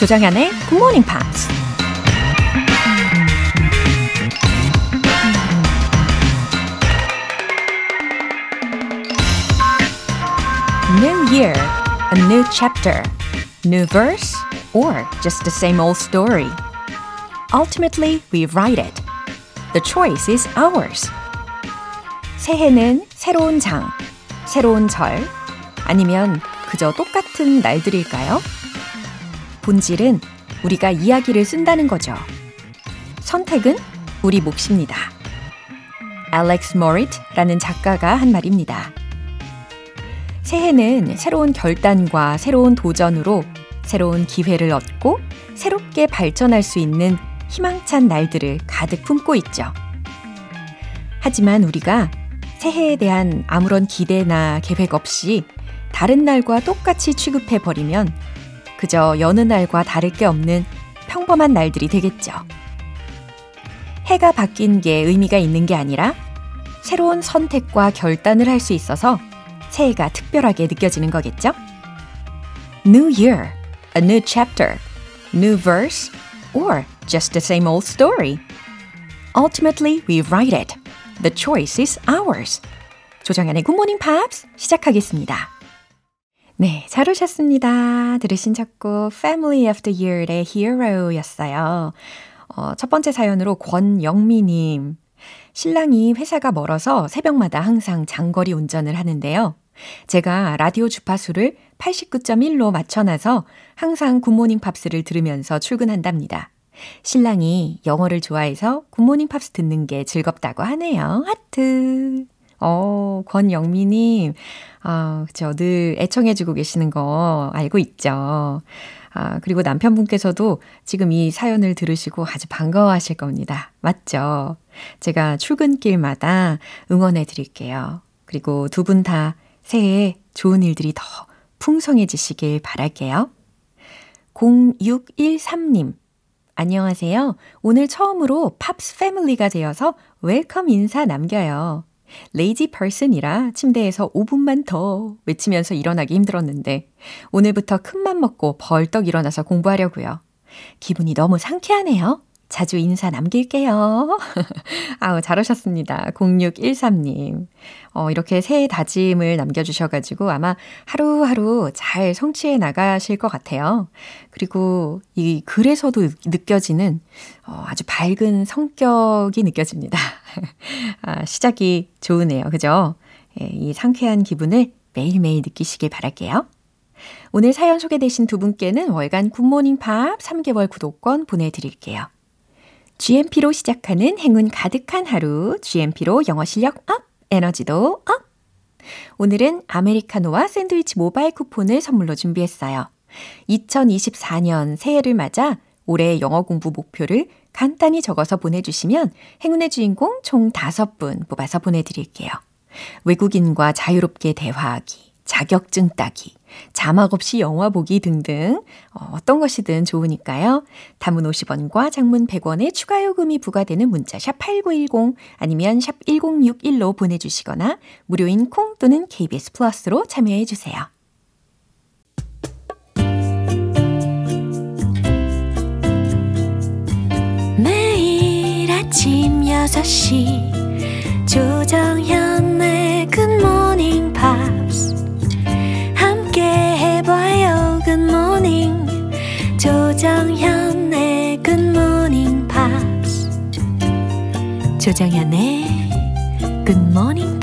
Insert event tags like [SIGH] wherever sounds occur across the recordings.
조정현의 Good Morning Pops. New year, a new chapter, new verse, or just the same old story. Ultimately, we write it. The choice is ours. 새해는 새로운 장, 새로운 절, 아니면 그저 똑같은 날들일까요? 본질은 우리가 이야기를 쓴다는 거죠. 선택은 우리 몫입니다. 알렉스 모리트라는 작가가 한 말입니다. 새해는 새로운 결단과 새로운 도전으로 새로운 기회를 얻고 새롭게 발전할 수 있는 희망찬 날들을 가득 품고 있죠. 하지만 우리가 새해에 대한 아무런 기대나 계획 없이 다른 날과 똑같이 취급해 버리면 그저 여느 날과 다를 게 없는 평범한 날들이 되겠죠. 해가 바뀐 게 의미가 있는 게 아니라 새로운 선택과 결단을 할 수 있어서 새해가 특별하게 느껴지는 거겠죠? New Year, a new chapter, new verse, or just the same old story. Ultimately, we write it. The choice is ours. 조정연의 Good Morning Pops 시작하겠습니다. 네, 잘 오셨습니다. 들으신 작곡 Family of the Year의 Hero였어요. 어, 첫 번째 사연으로 권영미님. 신랑이 회사가 멀어서 새벽마다 항상 장거리 운전을 하는데요. 제가 라디오 주파수를 89.1로 맞춰놔서 항상 굿모닝 팝스를 들으면서 출근한답니다. 신랑이 영어를 좋아해서 굿모닝 팝스 듣는 게 즐겁다고 하네요. 하트. 어, 권영미님. 아, 그쵸. 늘 애청해주고 계시는 거 알고 있죠. 아, 그리고 남편분께서도 지금 이 사연을 들으시고 아주 반가워하실 겁니다. 맞죠? 제가 출근길마다 응원해 드릴게요. 그리고 두 분 다 새해에 좋은 일들이 더 풍성해지시길 바랄게요. 0613님. 안녕하세요. 오늘 처음으로 Pops family가 되어서 welcome 인사 남겨요. lazy person이라 침대에서 5분만 더 외치면서 일어나기 힘들었는데 오늘부터 큰맘 먹고 벌떡 일어나서 공부하려고요. 기분이 너무 상쾌하네요. 자주 인사 남길게요. [LAUGHS] 아우, 잘하셨습니다. 0613님. 어, 이렇게 새해 다짐을 남겨주셔가지고 아마 하루하루 잘 성취해 나가실 것 같아요. 그리고 이 글에서도 느껴지는 어, 아주 밝은 성격이 느껴집니다. [LAUGHS] 아, 시작이 좋으네요. 그죠? 예, 이 상쾌한 기분을 매일매일 느끼시길 바랄게요. 오늘 사연 소개되신 두 분께는 월간 굿모닝 팝 3개월 구독권 보내드릴게요. GMP로 시작하는 행운 가득한 하루, GMP로 영어 실력 up, 에너지도 up! 오늘은 아메리카노와 샌드위치 모바일 쿠폰을 선물로 준비했어요. 2024년 새해를 맞아 올해 영어 공부 목표를 간단히 적어서 보내주시면 행운의 주인공 총 5분 뽑아서 보내드릴게요. 외국인과 자유롭게 대화하기, 자격증 따기, 자막 없이 영화 보기 등등 어, 떤 것이든 좋으니까요. 단문 50원과 장문 100원의 추가 요금이 부과되는 문자 샵 8910 아니면 샵 1061로 보내주시거나 무료인 콩 또는 KBS 플러스로 참여해 주세요. 매일 아침 6시 조정현의 굿모닝 팝 조정현의 Good morning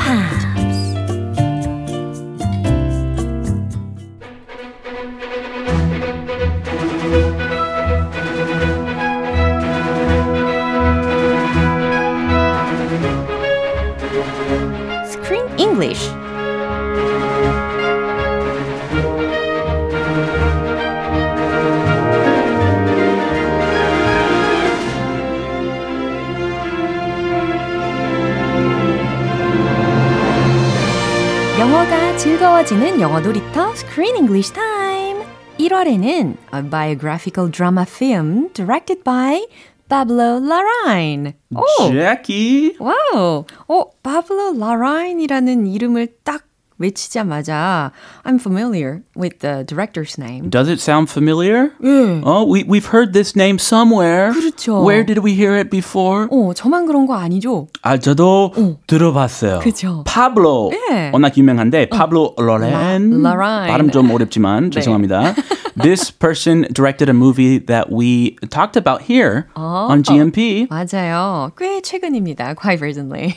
즐거워지는 영어 놀이터 Screen English Time. 1월에는 a biographical drama film directed by Pablo Larraín. 오, Jackie. 와우. 어, Pablo Larraín이라는 이름을 딱 외치자마자 I'm familiar with the director's name. Does it sound familiar? 예. Oh, we, we've heard this name somewhere. 그렇죠. Where did we hear it before? 어, 저만 그런 거 아니죠? 아, 저도 들어봤어요. 그죠. 파블로. 예. 워낙 유명한데, 파블로 로렌. 발음 좀 어렵지만, 죄송합니다. This person directed a movie that we talked about here on GMP 맞아요. 꽤 최근입니다. Quite recently.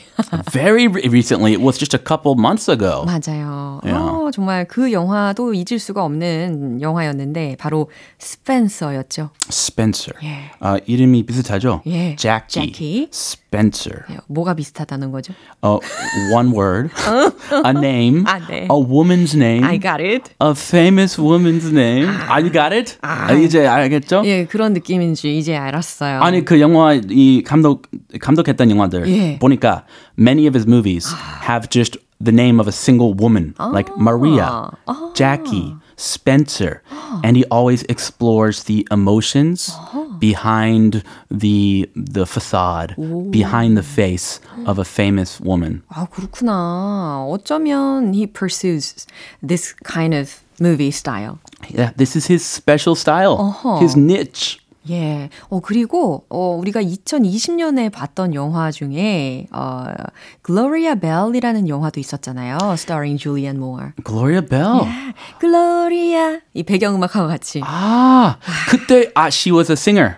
very re- recently. It was just a couple months ago. 맞아요. 야. 어, 정말 그 영화도 잊을 수가 없는 영화였는데 바로 스펜서였죠. Spencer. 예. 아, 이름이 비슷하죠? 예. Jackie. Jackie. Spencer. 네, 뭐가 비슷하다는 거죠? Uh, one word. a name. [LAUGHS] 아, 네. A woman's name. I got it. A famous woman's name. 아, you got it? 아, 이제 알겠죠? 예, 그런 느낌인지 이제 알았어요. 아니 그 영화 이 감독 감독했던 영화들 예. 보니까 many of his movies have just the name of a single woman like Maria, Jackie, Spencer, and he always explores the emotions behind the the facade, behind the face of a famous woman. 아, 그렇구나. 어쩌면 he pursues this kind of movie style. Yeah, this is his special style, 어허. his niche. 예. 어, 그리고, 어, 우리가 2020년에 봤던 영화 중에, 어, Gloria Bell이라는 영화도 있었잖아요. starring Julianne Moore. Gloria Bell. Gloria. 이 배경음악하고 같이. 아, 그때 아 she was a singer.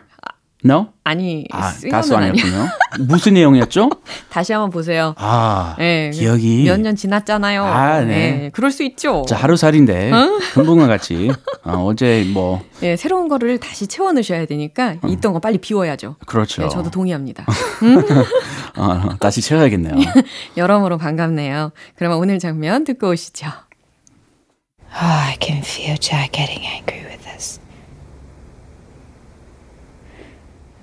No? 아니, 아, 가수. 아니었군요. [LAUGHS] 무슨 내용이었죠? 다시 한번 보세요. 아, 예, 기억이. 몇 년 지났잖아요. 아, 네. 예, 그럴 수 있죠. 자, 하루살인데, 금붕어 같이. 어, 어제 뭐, [LAUGHS] 예, 새로운 거를 다시 채워 넣으셔야 되니까 있던 거 빨리 비워야죠. 그렇죠. 네, 저도 동의합니다. [LAUGHS] 어, 다시 채워야겠네요. 여러모로 반갑네요. 그러면 오늘 장면 듣고 오시죠. Oh, I can feel Jack getting angry with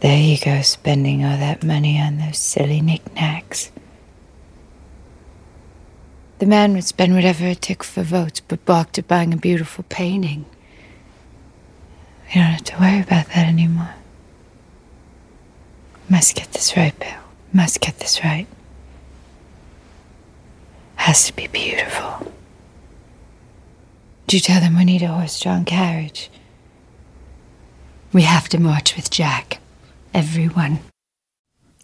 There you go, spending all that money on those silly knickknacks. The man would spend whatever it took for votes, but balked at buying a beautiful painting. We don't have to worry about that anymore. Must get this right, Bill. Must get this right. Has to be beautiful. Do you tell them we need a horse-drawn carriage? We have to march with Jack Everyone.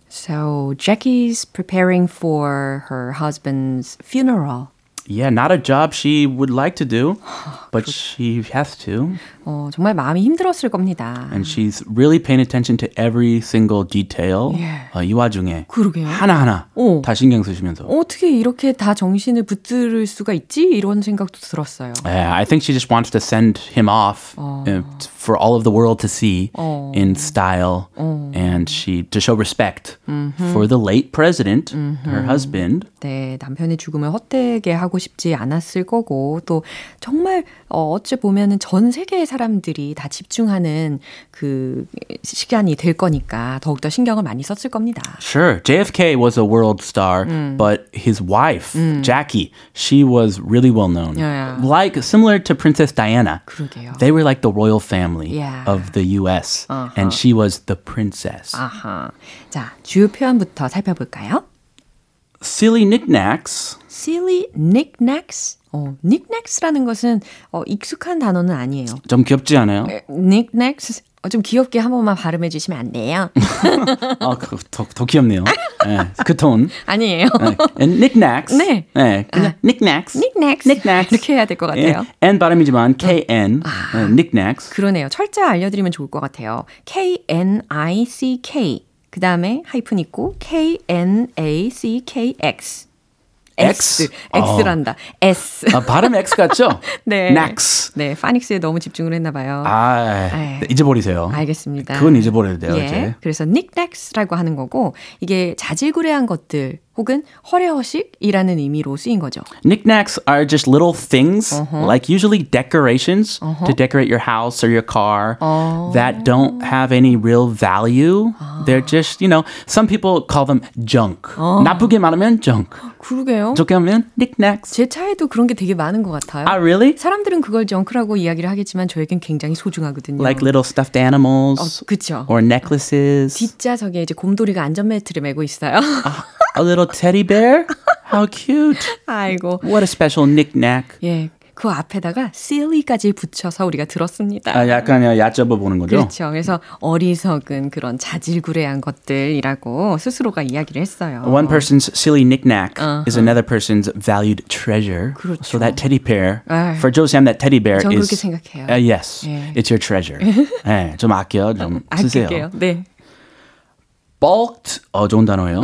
So Jackie's preparing for her husband's funeral. Yeah, not a job she would like to do, [GASPS] but she has to. 어, 정말 마음이 힘들었을 겁니다. And she's really paying attention to every single detail. 예. 어, 이 와중에 그러게요. 하나하나 오. 다 신경 쓰시면서. 어떻게 이렇게 다 정신을 붙들 수가 있지? 이런 생각도 들었어요. Yeah, I think she just wants to send him off uh, t- for all of the world to see in style, and she to show respect for the late president, her husband. 네, 남편의 죽음을 헛되게 하고 싶지 않았을 거고, 또 정말, 어, 어찌 보면은 전 세계의 사람들이 다 집중하는 그 시간이 될 거니까 더욱더 신경을 많이 썼을 겁니다. Sure, JFK was a world star, but his wife, Jackie, she was really well known. Yeah. Like similar to Princess Diana. 그러게요. They were like the royal family Yeah. of the US, and she was the princess. 아하. 자, 주요 표현부터 살펴볼까요? Silly knickknacks. silly knickknacks. 어, knickknacks라는 것은 어, 익숙한 단어는 아니에요. 좀 귀엽지 않아요? knickknacks 어, 좀 귀엽게 한 번만 발음해 주시면 안 돼요? [LAUGHS] 아, 그, 더, 더 귀엽네요. 네, 그 톤. 아니에요. 네. Knickknacks. 네. 네, 그냥 knickknacks. knickknacks. knickknacks. 이렇게 해야 될것 예, 같아요. N 발음이지만 KN. 네, knickknacks. 그러네요. 철자 알려드리면 좋을 것 같아요. K-N-I-C-K. 그 다음에 하이픈 있고 K-N-A-C-K-X. X? X란다. S. 아, 발음 X 같죠? [LAUGHS] 네. knacks. 네, 파닉스에 너무 집중을 했나 봐요. 아, 네. 잊어버리세요. 알겠습니다. 그건 잊어버려야 돼요, 예, 이제. 그래서 knickknacks라고 하는 거고 이게 자질구레한 것들 혹은 허례허식이라는 의미로 쓰인 거죠. Knickknacks are just little things, like usually decorations to decorate your house or your car that don't have any real value. They're just, you know, some people call them junk. 나쁘게 말하면 junk. 그러게요. 좋게 하면 knickknacks. 제 차에도 그런 게 되게 많은 것 같아요. Ah, really? 사람들은 그걸 정크라고 이야기를 하겠지만 저에겐 굉장히 소중하거든요. Like little stuffed animals 그쵸. or necklaces. 뒷좌석에 이제 곰돌이가 안전벨트를 매고 있어요. A little teddy bear? How cute. 아이고. What a special knickknack. 예. 그 앞에다가 silly까지 붙여서 우리가 들었습니다. 아, 약간 얕잡아 보는 거죠? 그렇죠. 그래서 어리석은 그런 자질구레한 것들이라고 스스로가 이야기를 했어요. One person's silly knickknack is another person's valued treasure. 그렇죠. So that teddy bear, 아유. for Joe Sam, that teddy bear 전 is. 그렇게 생각해요. Uh, yes, 예. it's your treasure. 네, 좀 아껴, 좀 쓰세요. 아낄게요. 네. Balked, 어, 좋은 단어예요.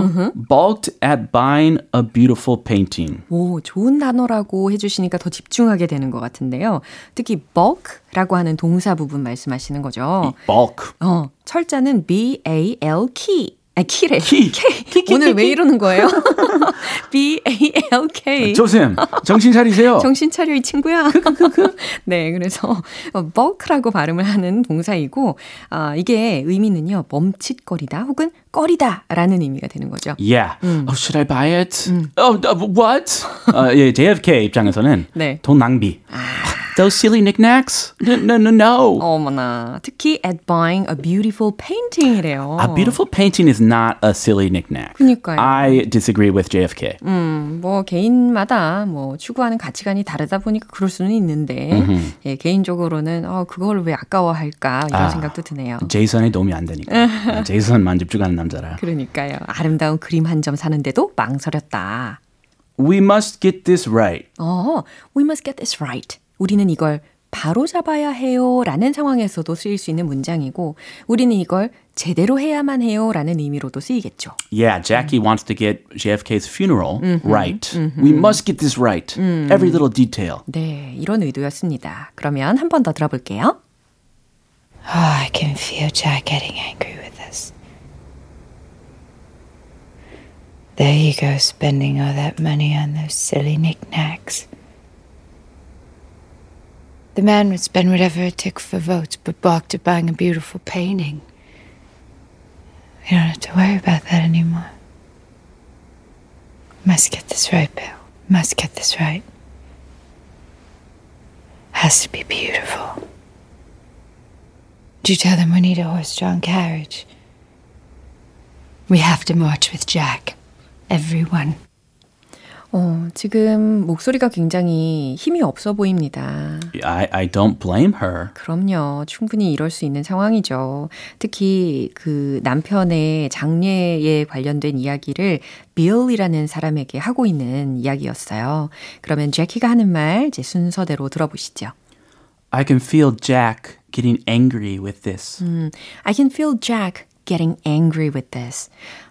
Balked at buying a beautiful painting. 오, 좋은 단어라고 해 주시니까 더 집중하게 되는 것 같은데요. 특히 bulk라고 하는 동사 bu분 말씀하시는 거죠. Balk. 어, 철자는 B-A-L key. 아, 키래. 키. K. 오늘 왜 이러는 거예요? [LAUGHS] B-A-L-K. 조쌤, 정신 차리세요. [LAUGHS] 정신 차려 이 친구야. [LAUGHS] 네, 그래서 bulk라고 발음을 하는 동사이고 아, 이게 의미는요 멈칫거리다 혹은 꺼리다라는 의미가 되는 거죠. Yeah. Oh, should I buy it? Oh, uh, what? 어, 예, JFK 입장에서는 네. 돈 낭비. Those silly knickknacks? No, no, no, no. 어머나, 특히 at buying a beautiful painting이래요. A beautiful painting is not a silly knickknack. 그니까요. I disagree with JFK. 음, 뭐 개인마다 뭐 추구하는 가치관이 다르다 보니까 그럴 수는 있는데 예, 개인적으로는 어 그걸 왜 아까워할까 이런 아. 생각도 드네요. 제이선에 도움이 안 되니까. 제이선만 집중하는 남자라. 그러니까요. 아름다운 그림 한 점 사는데도 망설였다. We must get this right. 어, we must get this right. 우리는 이걸 바로 잡아야 해요 라는 상황에서도 쓰일 수 있는 문장이고 우리는 이걸 제대로 해야만 해요 라는 의미로도 쓰이겠죠. Yeah, Jackie wants to get JFK's funeral right. We must get this right. Every little detail. 네, 이런 의도였습니다. 그러면 한 번 더 들어볼게요. Oh, I can feel Jack getting angry with us. There you go, spending all that money on those silly knickknacks. The man would spend whatever it took for votes, but balked at buying a beautiful painting. We don't have to worry about that anymore. Must get this right, Bill. Must get this right. Has to be beautiful. Do you tell them we need a horse-drawn carriage? We have to march with Jack. Everyone. 어, 지금 목소리가 굉장히 힘이 없어 보입니다. I, I don't blame her. 그럼요. 충분히 이럴 수 있는 상황이죠. 특히 그 남편의 장례에 관련된 이야기를 빌이라는 사람에게 하고 있는 이야기였어요. 그러면 제키가 하는 말 이제 순서대로 들어보시죠. I can feel Jack getting angry with this. 음, I can feel Jack getting angry with this.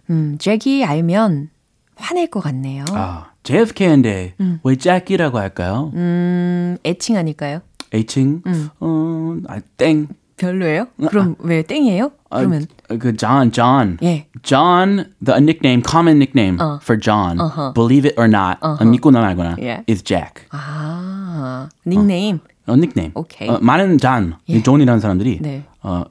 음, 잭이 알면 화낼 것 같네요. 아, JFK인데 왜 짝이라고 할까요? 음, 애칭 아닐까요? 애칭? 어, 아, 땡. 별로예요? 그럼 왜 땡이에요? 아, 그러면 그 John, John. 예. John, the nickname, common nickname for John, believe it or not, 믿거나 말거나, Yeah. is Jack. 아, 닉네임. 어, 닉네임. 오케이. 어, 많은 John, 존이라는 사람들이 네. 어,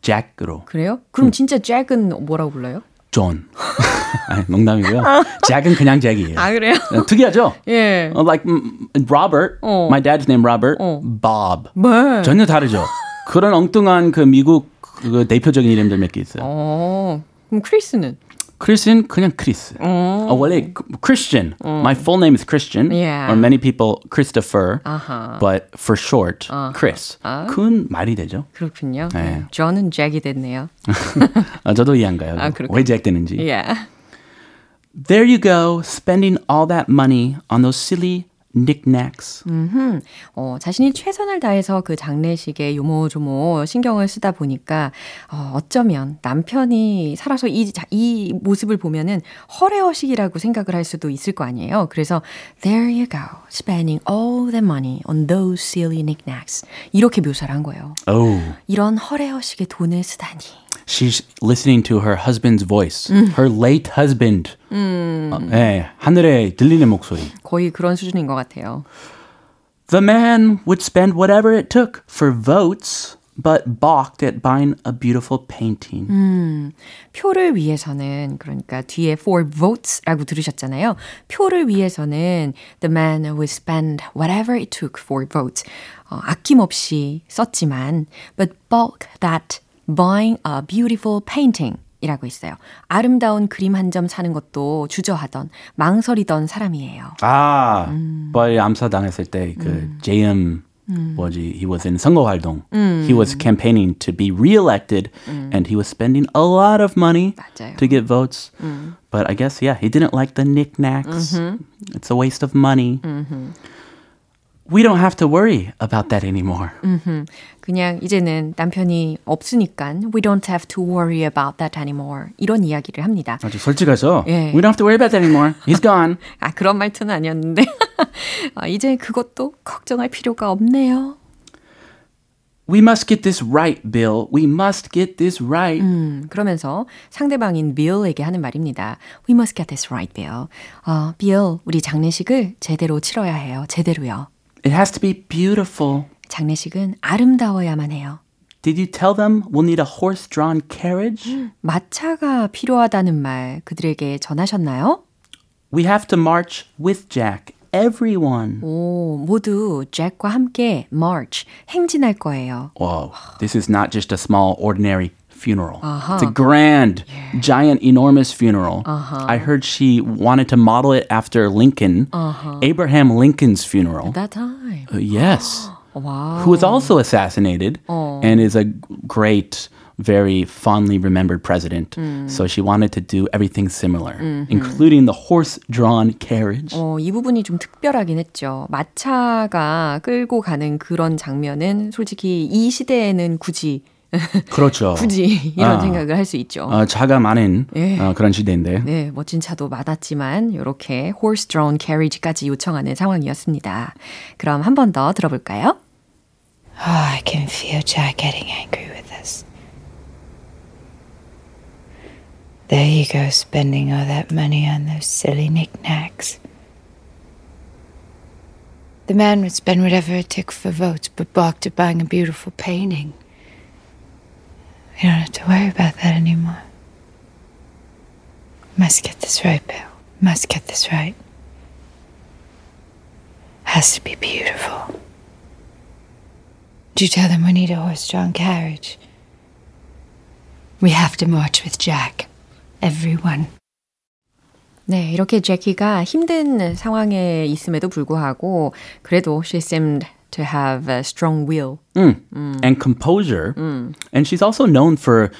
Jack으로 그래요? 그럼 진짜 잭은 뭐라고 불러요? 존. [LAUGHS] 아니, 농담이고요. 잭은 그냥 잭이에요. 아, 그래요? 어, 특이하죠? 예. 어, like mm, Robert, 어. my dad's name Robert, Bob. 네. 전혀 다르죠. 그런 엉뚱한 그 미국 그 대표적인 이름들 몇 개 있어요. 어, 그럼 크리스는? 크리스는 그냥 크리스. 어, 원래 Christian. My full name is Christian. Yeah. Or many people Christopher. 아하. But for short, Chris. 그건 말이 되죠. 그렇군요. 네. 저는 잭이 됐네요. [LAUGHS] 아, 저도 이해 안 가요. 아, 그렇군요. 왜 잭되는지. Yeah. There you go, spending all that money on those silly knickknacks. 어, 자신이 최선을 다해서 그 장례식에 요모조모 신경을 쓰다 보니까 어, 어쩌면 남편이 살아서 이, 자- 이 모습을 보면은 허례허식이라고 생각을 할 수도 있을 거 아니에요. 그래서 there you go, spending all the money on those silly knickknacks 이렇게 묘사를 한 거예요. Oh, 이런 허례허식에 돈을 쓰다니. she's listening to her husband's voice. Her late husband. 어, 네, 하늘에 들리는 목소리. 거의 그런 수준인 것 같아요. The man would spend whatever it took for votes, but balked at buying a beautiful painting. 표를 위해서는 그러니까 뒤에 for votes라고 들으셨잖아요. 표를 위해서는 the man would spend whatever it took for votes. 어, 아낌없이 썼지만 but bulk that buying a beautiful painting 이라고 있어요. 아름다운 그림 한 점 사는 것도 주저하던 망설이던 사람이에요. 아, 빨리 암사당했을 때 그 JM 뭐지? He was in 선거활동. He was campaigning to be reelected, and he was spending a lot of money 맞아요. to get votes. But I guess yeah, he didn't like the knickknacks. It's a waste of money. We don't have to worry about that anymore. 그냥 이제는 남편이 없으니까 we don't have to worry about that anymore. 이런 이야기를 합니다. 아주 솔직하죠? 예. We don't have to worry about that anymore. He's gone. 아, 그런 말투는 아니었는데. 아, 이제 그것도 걱정할 필요가 없네요. We must get this right, Bill. We must get this right. 음, 그러면서 상대방인 Bill에게 하는 말입니다. We must get this right, Bill. 어, Bill, 우리 장례식을 제대로 치러야 해요. 제대로요. It has to be beautiful. 장례식은 아름다워야만 해요. Did you tell them we'll need a horse-drawn carriage? 마차가 필요하다는 말 그들에게 전하셨나요? We have to march with Jack. Everyone. 오, 모두 잭과 함께 march, 행진할 거예요. Whoa, this is not just a small, ordinary funeral. It's a grand, giant, enormous funeral. I heard she wanted to model it after Lincoln, Abraham Lincoln's funeral. That time. Uh, yes. [GASPS] 와. Who was also assassinated and is a great, very fondly remembered president. So she wanted to do everything similar, including the horse drawn carriage. 어, 이 부분이 좀 특별하긴 했죠. 마차가 끌고 가는 그런 장면은 솔직히 이 시대에는 굳이 그렇죠. 굳이 이런 아. 생각을 할 수 있죠. 어, 차가 많은 예. 어, 그런 시대인데. 네, 멋진 차도 많았지만 이렇게 horse-drawn carriage까지 요청하는 상황이었습니다. 그럼 한 번 더 들어볼까요? Oh, I can feel Jack getting angry with us. There you go, spending all that money on those silly knickknacks. The man would spend whatever it took for votes, but balked at buying a beautiful painting. We don't have to worry about that anymore. Must get this right, Bill. Must get this right. Has to be beautiful. Do you tell them we need a horse-drawn carriage? We have to march with Jack. Everyone. 네, 이렇게 제키가 힘든 상황에 있음에도 불구하고 그래도 she seemed to have a strong will. and composure. And she's also known for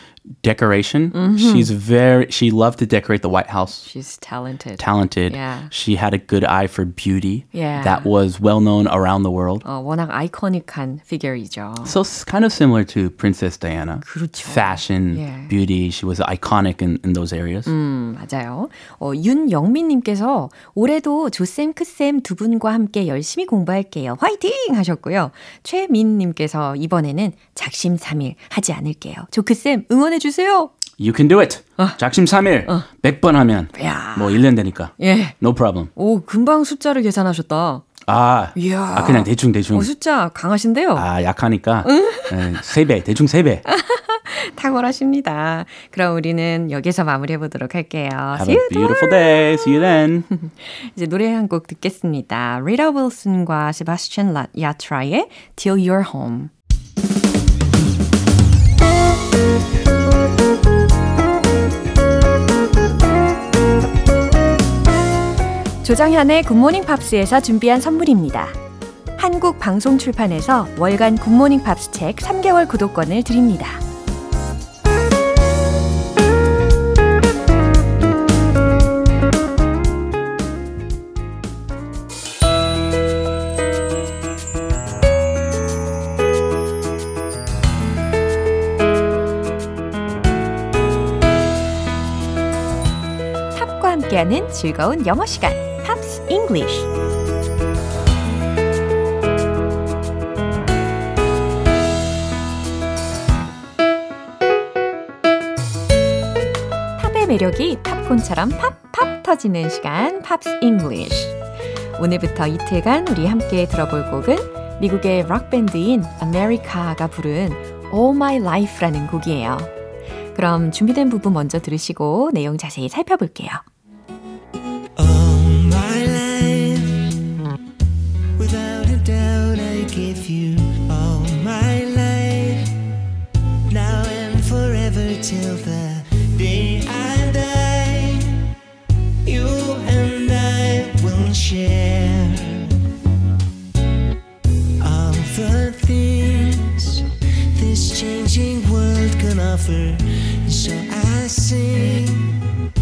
decoration. She's very she loved to decorate the White House. She's talented. Talented. Yeah. She had a good eye for beauty. Yeah. That was well known around the world. 어, 워낙 아이코닉한 피규어이죠. So it's kind of similar to Princess Diana. 그렇죠. Fashion, Yeah. beauty. She was iconic in, in those areas. 음, 맞아요. 어, 윤영민님께서 올해도 조쌤, 크쌤 두 분과 함께 열심히 공부할게요. 화이팅! 하셨고요. 최민님께서 이번에는 작심삼일 하지 않을게요. 조크쌤 응원해주세요! You can do it. 작심삼일 100번 하면 야. 뭐 1년 되니까. 예. No problem. 오, 금방 숫자를 계산하셨다. 아, 이야. 아 그냥 대충 대충. 어, 숫자 강하신데요? 아, 약하니까. 네, 3배, 대충 3배. [LAUGHS] [LAUGHS] 탁월하십니다. 그럼 우리는 여기서 마무리해 보도록 할게요. Have a beautiful day. See you then. [LAUGHS] 이제 노래 한 곡 듣겠습니다. 리타 윌슨과 세바스찬 야트라의 Till You're Home. 조정현의 굿모닝 팝스에서 준비한 선물입니다. 한국 방송 출판에서 월간 굿모닝 팝스 책 3개월 구독권을 드립니다. 함께하는 즐거운 영어 시간, Pops English. 매력이 팝콘처럼 팝팝 터지는 시간 Pops English. 오늘부터 이틀간 우리 함께 들어볼 곡은 미국의 록밴드인 아메리카가 부른 All My Life라는 곡이에요. 그럼 준비된 부분 먼저 들으시고 내용 자세히 살펴볼게요. Offer. So I sing.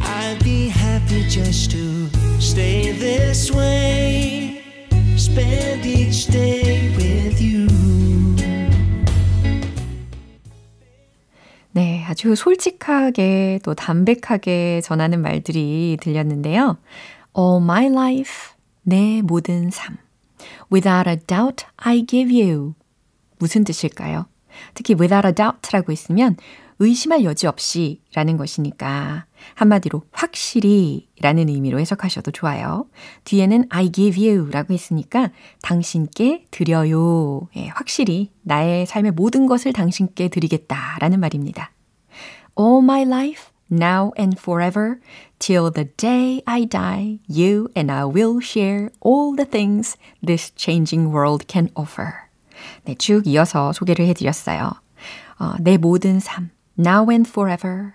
I'd be happy just to stay this way. Spend each day with you. 네, 아주 솔직하게 또 담백하게 전하는 말들이 들렸는데요. All my life, 내 모든 삶. Without a doubt, I give you. 무슨 뜻일까요? 특히 without a doubt라고 있으면 의심할 여지 없이 라는 것이니까 한마디로 확실히 라는 의미로 해석하셔도 좋아요. 뒤에는 I give you 라고 했으니까 당신께 드려요. 예, 확실히 나의 삶의 모든 것을 당신께 드리겠다 라는 말입니다. All my life, now and forever, till the day I die, you and I will share all the things this changing world can offer. 네, 쭉 이어서 소개를 해드렸어요. 어, 내 모든 삶, now and forever,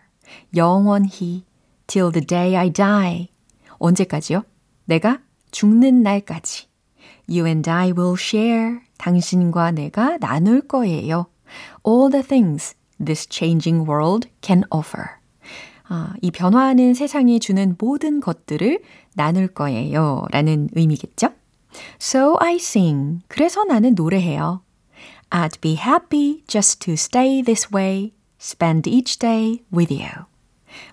영원히, till the day I die. 언제까지요? 내가 죽는 날까지. You and I will share. 당신과 내가 나눌 거예요. All the things this changing world can offer. 아, 이 변화하는 세상이 주는 모든 것들을 나눌 거예요. 라는 의미겠죠? So I sing. 그래서 나는 노래해요. I'd be happy just to stay this way. Spend each day with you.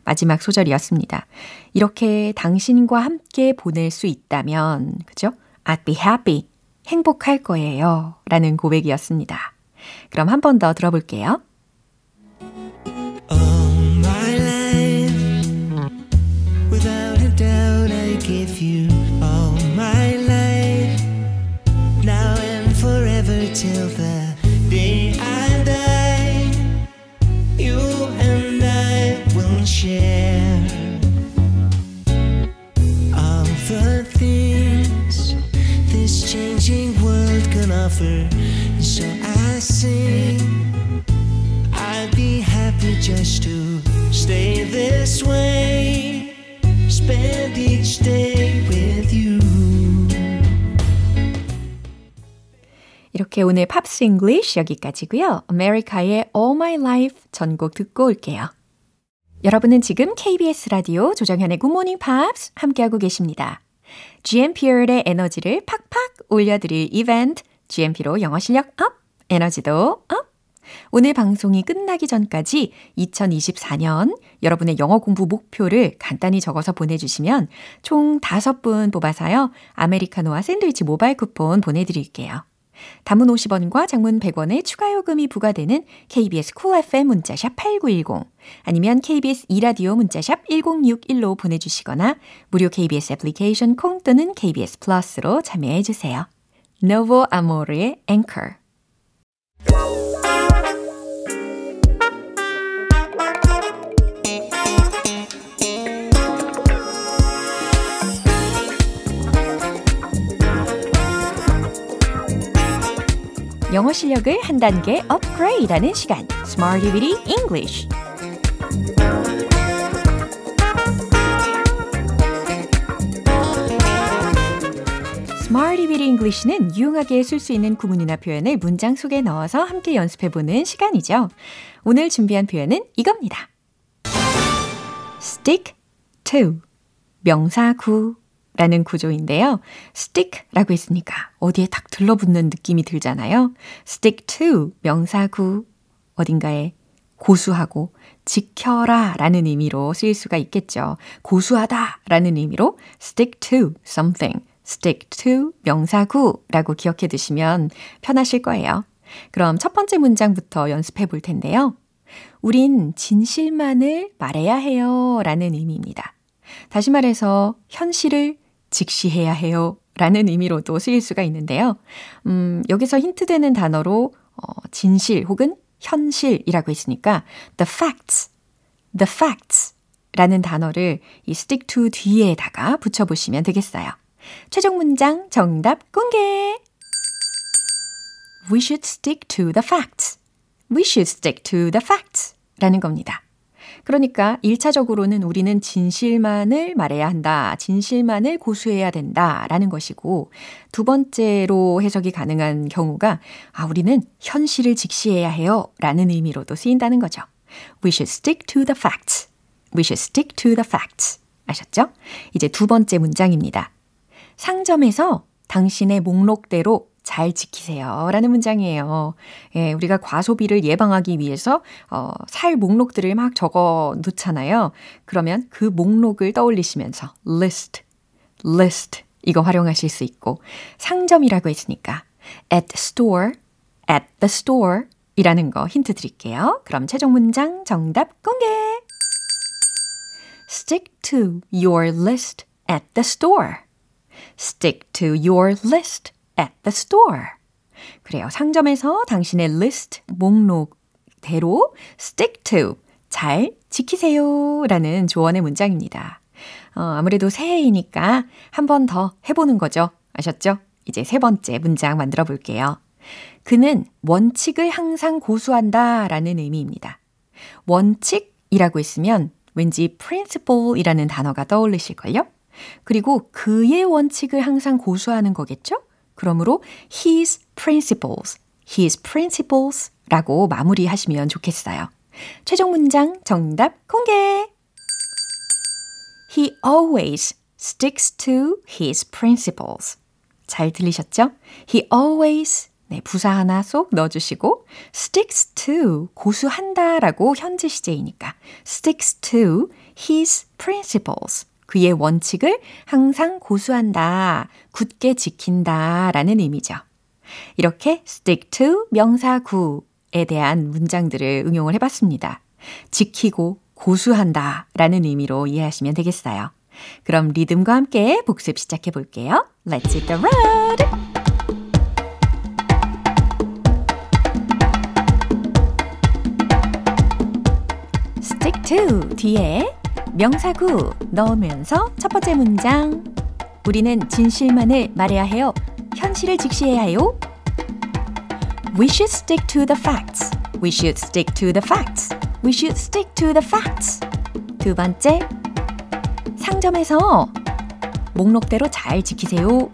마지막 소절이었습니다. 이렇게 당신과 함께 보낼 수 있다면, 그죠? I'd be happy. 행복할 거예요. 라는 고백이었습니다. 그럼 한 번 더 들어볼게요. All my life, without a doubt, I give you till the day I die. You and I will share all the things this changing world can offer. So I sing. I'd be happy just to stay this way. Spend each day 이렇게 오늘 Pops English 여기까지고요. 아메리카의 All My Life 전곡 듣고 올게요. 여러분은 지금 KBS 라디오 조정현의 Good Morning Pops 함께하고 계십니다. GMP의 에너지를 팍팍 올려드릴 이벤트 GMP로 영어 실력 up, 에너지도 up. 오늘 방송이 끝나기 전까지 2024년 여러분의 영어 공부 목표를 간단히 적어서 보내주시면 총 5분 뽑아서요. 아메리카노와 샌드위치 모바일 쿠폰 보내드릴게요. 단문 50원과 장문 100원의 추가 요금이 부과되는 KBS Cool FM 문자샵 8910 아니면 KBS 이라디오 문자샵 1061로 보내주시거나 무료 KBS 애플리케이션 콩 또는 KBS 플러스로 참여해 주세요. Novo Amore의 Anchor 영어 실력을 한 단계 업그레이드하는 시간 Smarty Weedy English Weedy English는 유용하게 쓸 수 있는 구문이나 표현을 문장 속에 넣어서 함께 연습해보는 시간이죠. 오늘 준비한 표현은 이겁니다. stick to 명사구 라는 구조인데요. stick라고 했으니까 어디에 딱 들러붙는 느낌이 들잖아요. stick to 명사구 어딘가에 고수하고 지켜라 라는 의미로 쓰일 수가 있겠죠. 고수하다 라는 의미로 stick to something, stick to 명사구라고 기억해 두시면 편하실 거예요. 그럼 첫 번째 문장부터 연습해 볼 텐데요. 우린 진실만을 말해야 해요. 라는 의미입니다. 다시 말해서 현실을 직시해야 해요. 라는 의미로도 쓰일 수가 있는데요. 음, 여기서 힌트되는 단어로 어, 진실 혹은 현실이라고 했으니까 the facts, the facts 라는 단어를 이 stick to 뒤에다가 붙여보시면 되겠어요. 최종 문장 정답 공개! We should stick to the facts. We should stick to the facts. 라는 겁니다. 그러니까 1차적으로는 우리는 진실만을 말해야 한다. 진실만을 고수해야 된다. 라는 것이고, 두 번째로 해석이 가능한 경우가, 아, 우리는 현실을 직시해야 해요. 라는 의미로도 쓰인다는 거죠. We should stick to the facts. We should stick to the facts. 아셨죠? 이제 두 번째 문장입니다. 상점에서 당신의 목록대로 잘 지키세요. 라는 문장이에요. 예, 우리가 과소비를 예방하기 위해서, 어, 살 목록들을 막 적어 놓잖아요. 그러면 그 목록을 떠올리시면서 list, list 이거 활용하실 수 있고, 상점이라고 했으니까 at store, at the store 이라는 거 힌트 드릴게요. 그럼 최종 문장 정답 공개! Stick to your list at the store. Stick to your list at the store. 그래요. 상점에서 당신의 list 목록대로 stick to 잘 지키세요 라는 조언의 문장입니다. 어, 아무래도 새해이니까 한 번 더 해보는 거죠. 아셨죠? 이제 세 번째 문장 만들어 볼게요. 그는 원칙을 항상 고수한다 라는 의미입니다. 원칙이라고 했으면 왠지 principle 이라는 단어가 떠올리실걸요? 그리고 그의 원칙을 항상 고수하는 거겠죠? 그러므로 his principles, his principles 라고 마무리하시면 좋겠어요. 최종 문장 정답 공개! He always sticks to his principles. 잘 들리셨죠? He always 네, 부사 하나 쏙 넣어주시고 sticks to 고수한다 라고 현재 시제이니까 sticks to his principles 그의 원칙을 항상 고수한다, 굳게 지킨다 라는 의미죠. 이렇게 stick to 명사구에 대한 문장들을 응용을 해봤습니다. 지키고 고수한다 라는 의미로 이해하시면 되겠어요. 그럼 리듬과 함께 복습 시작해 볼게요. Let's hit the road! stick to 뒤에 명사구 넣으면서 첫 번째 문장. 우리는 진실만을 말해야 해요. 현실을 직시해야 해요. We should stick to the facts. We should stick to the facts. We should stick to the facts. 두 번째. 상점에서 목록대로 잘 지키세요.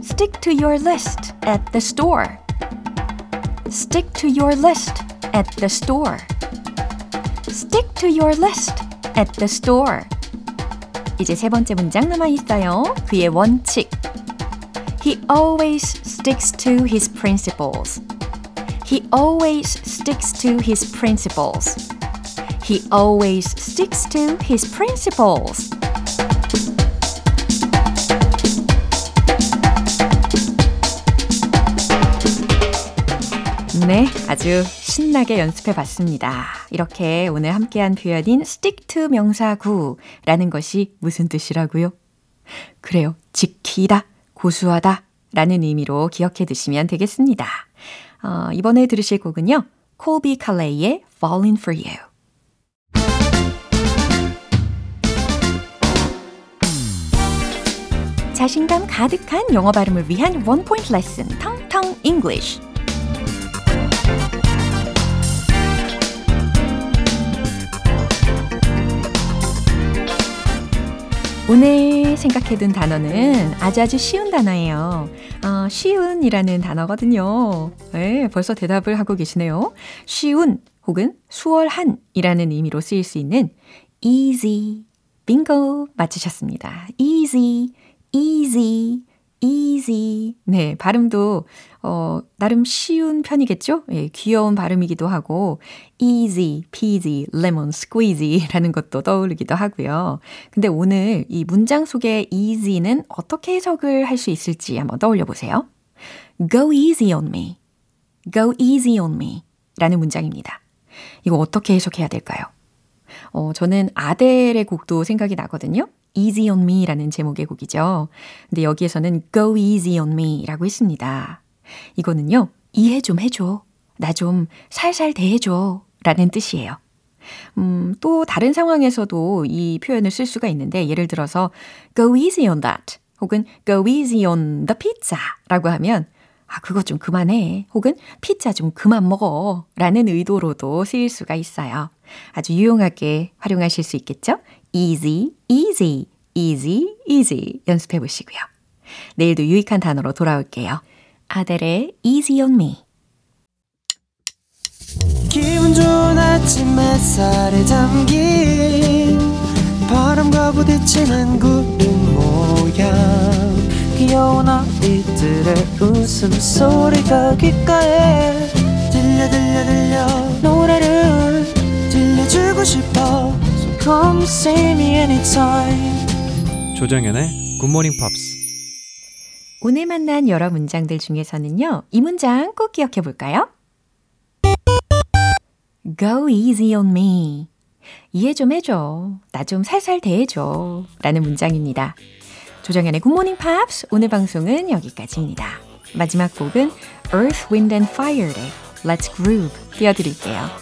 Stick to your list at the store. Stick to your list at the store. Stick to your list at the store. 이제 세 번째 문장 남아 있어요. 그의 원칙. He always sticks to his principles. He always sticks to his principles. He always sticks to his principles. 네, 아주 신나게 연습해 봤습니다. 이렇게 오늘 함께한 표현인 stick to 명사구라는 것이 무슨 뜻이라고요? 그래요. 지키다, 고수하다 라는 의미로 기억해 두시면 되겠습니다. 어, 이번에 들으실 곡은요. 콜비 칼레이의 Falling for You. 자신감 가득한 영어 발음을 위한 원 포인트 레슨 텅텅 English. 오늘 생각해둔 단어는 아주 아주 쉬운 단어예요. 어, 쉬운이라는 단어거든요. 네, 벌써 대답을 하고 계시네요. 쉬운 혹은 수월한이라는 의미로 쓰일 수 있는 easy. 빙고 맞추셨습니다. easy, easy, easy. 네, 발음도 어, 나름 쉬운 편이겠죠? 예, 귀여운 발음이기도 하고 easy, peasy, lemon squeezy라는 것도 떠오르기도 하고요. 근데 오늘 이 문장 속의 easy는 어떻게 해석을 할 수 있을지 한번 떠올려 보세요. Go easy on me. Go easy on me. 라는 문장입니다. 이거 어떻게 해석해야 될까요? 어, 저는 아델의 곡도 생각이 나거든요. Easy on Me라는 제목의 곡이죠. 근데 여기에서는 Go Easy on Me라고 했습니다. 이거는요, 이해 좀 해줘. 나 좀 살살 대해줘. 라는 뜻이에요. 음, 또 다른 상황에서도 이 표현을 쓸 수가 있는데, 예를 들어서 Go easy on that. 혹은 Go easy on the pizza. 라고 하면, 아, 그것 좀 그만해. 혹은 피자 좀 그만 먹어. 라는 의도로도 쓰일 수가 있어요. 아주 유용하게 활용하실 수 있겠죠? Easy, easy, easy, easy 연습해 보시고요. 내일도 유익한 단어로 돌아올게요. 아델의 easy on me. 기분 좋은 아침 햇살에 담긴 바람과 부딪히는 구름 모양 귀여운 아이들의 웃음소리가 귓가에 들려 들려 들려 노래를 들려주고 싶어 come see me anytime 조정연의 굿모닝 팝스 오늘 만난 여러 문장들 중에서는요, 이 문장 꼭 기억해 볼까요? Go easy on me. 이해 좀 해줘. 나 좀 살살 대해줘. 라는 문장입니다. 조정연의 굿모닝 팝스 오늘 방송은 여기까지입니다. 마지막 곡은 Earth, Wind and Fire의 Let's Groove 띄워드릴게요.